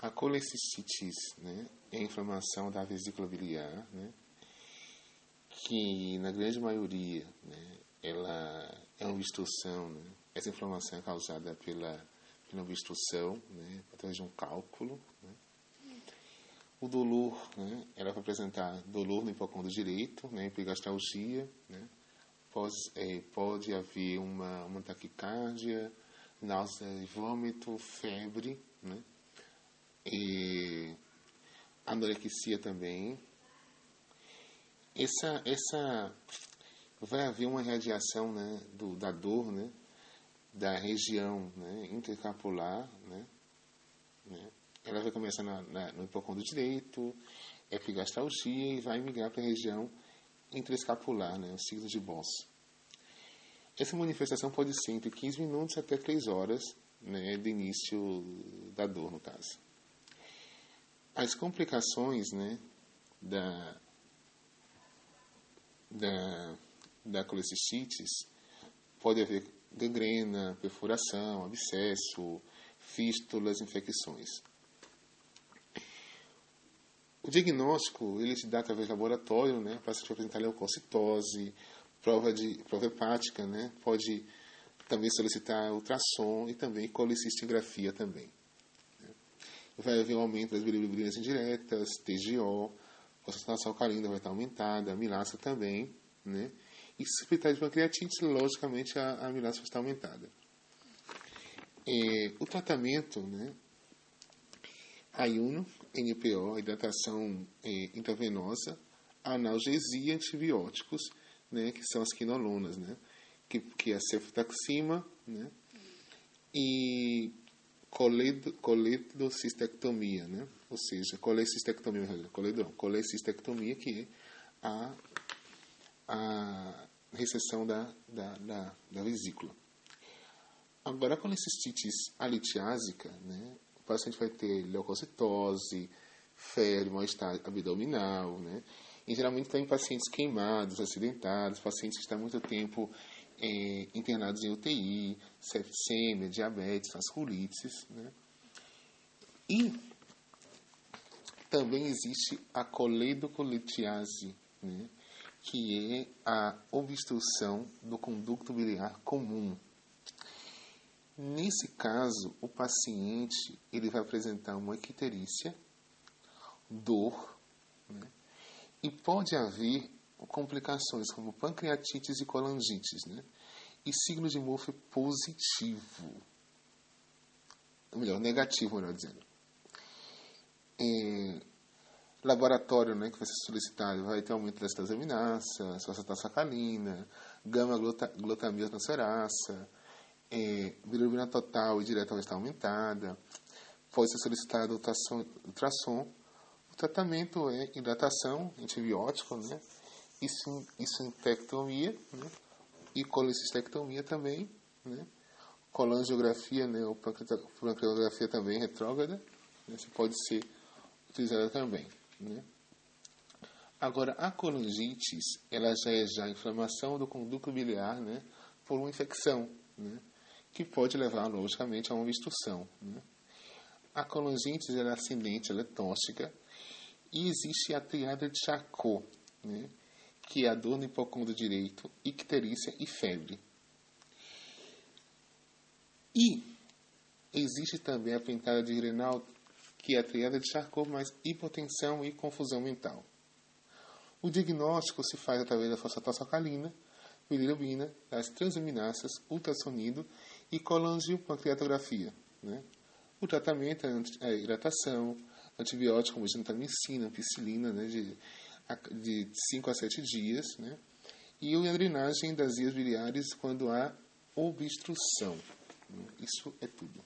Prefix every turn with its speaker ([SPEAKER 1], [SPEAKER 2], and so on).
[SPEAKER 1] A colecistites né, é a inflamação da vesícula biliar, né, que na grande maioria né, ela é uma obstrução. Né, essa inflamação é causada pela, pela obstrução, né, através de um cálculo. Né. O dolor, né, ela vai apresentar dolor no hipocôndrio direito, né, epigastralgia, né, pode, é, pode haver uma, uma taquicardia, náusea e vômito, febre, né, e anorexia também. Essa, essa vai haver uma radiação né, do, da dor né, da região né, intercapular. Né, né. Ela vai começar na, na, no hipocôndrio direito, epigastralgia e vai migrar para a região interescapular, né, o signo de Boss. Essa manifestação pode ser entre 15 minutos até 3 horas né, do início da dor, no caso. As complicações né, da, da, da colecistites pode haver gangrena, perfuração, abscesso, fístulas, infecções. O diagnóstico ele se dá através do laboratório, né, para se apresentar leucocitose, prova de prova hepática, né, pode também solicitar ultrassom e também colecistingrafia também vai haver um aumento das bilirubinas indiretas, TGO, concentração alcalina vai estar aumentada, a milasa também, né? E suspeita de pancreatite, logicamente a, a milasa vai estar aumentada. É, o tratamento, né? Ayuno, NPO, hidratação é, intravenosa, analgesia, antibióticos, né? Que são as quinolonas, né? Que, que é a ceftaxima, né? E coledocistectomia, né? ou seja, colecistectomia, coledão, colecistectomia, que é a, a recessão da, da, da, da vesícula. Agora, a colecistitis alitiásica, né? o paciente vai ter leucocitose, febre, mal-estar abdominal, né? e geralmente tem pacientes queimados, acidentados, pacientes que estão muito tempo é, internados em UTI, sepsemia, diabetes, vasculites. Né? E também existe a coledocolitiase, né? que é a obstrução do conducto biliar comum. Nesse caso, o paciente ele vai apresentar uma equiterícia, dor, né? e pode haver complicações como pancreatites e colangites, né? E signo de Murphy positivo. Ou melhor, negativo, melhor dizendo. É, laboratório né, que vai ser solicitado vai ter aumento das transaminasa, sacalina, gama-glutamina transferasa, é, bilirubina total e direta vai estar aumentada. Pode ser solicitado ultrassom. ultrassom. O tratamento é hidratação, antibiótico, né? Isso, infectomia, né? e colecistectomia também, né? colangiografia, né? ou pancreatografia também retrógrada, né? Isso pode ser utilizada também. Né? Agora, a colangites, ela já é já inflamação do conduto biliar, né? por uma infecção, né? que pode levar, logicamente, a uma obstrução. Né? A colangite ela é ascendente, ela é tóxica, e existe a triada de Charcot, né? Que é a dor no hipocôndrio direito, icterícia e febre. E existe também a pentada de renal, que é a triada de Charcot, mais hipotensão e confusão mental. O diagnóstico se faz através da fosfatose alcalina, bilirubina, das transaminasas, ultrassonido e colangiopancreatografia. Né? O tratamento é hidratação, antibiótico como gentamicina, ampicilina, né, de de 5 a 7 dias, né? e a drenagem das vias biliares quando há obstrução. Isso é tudo.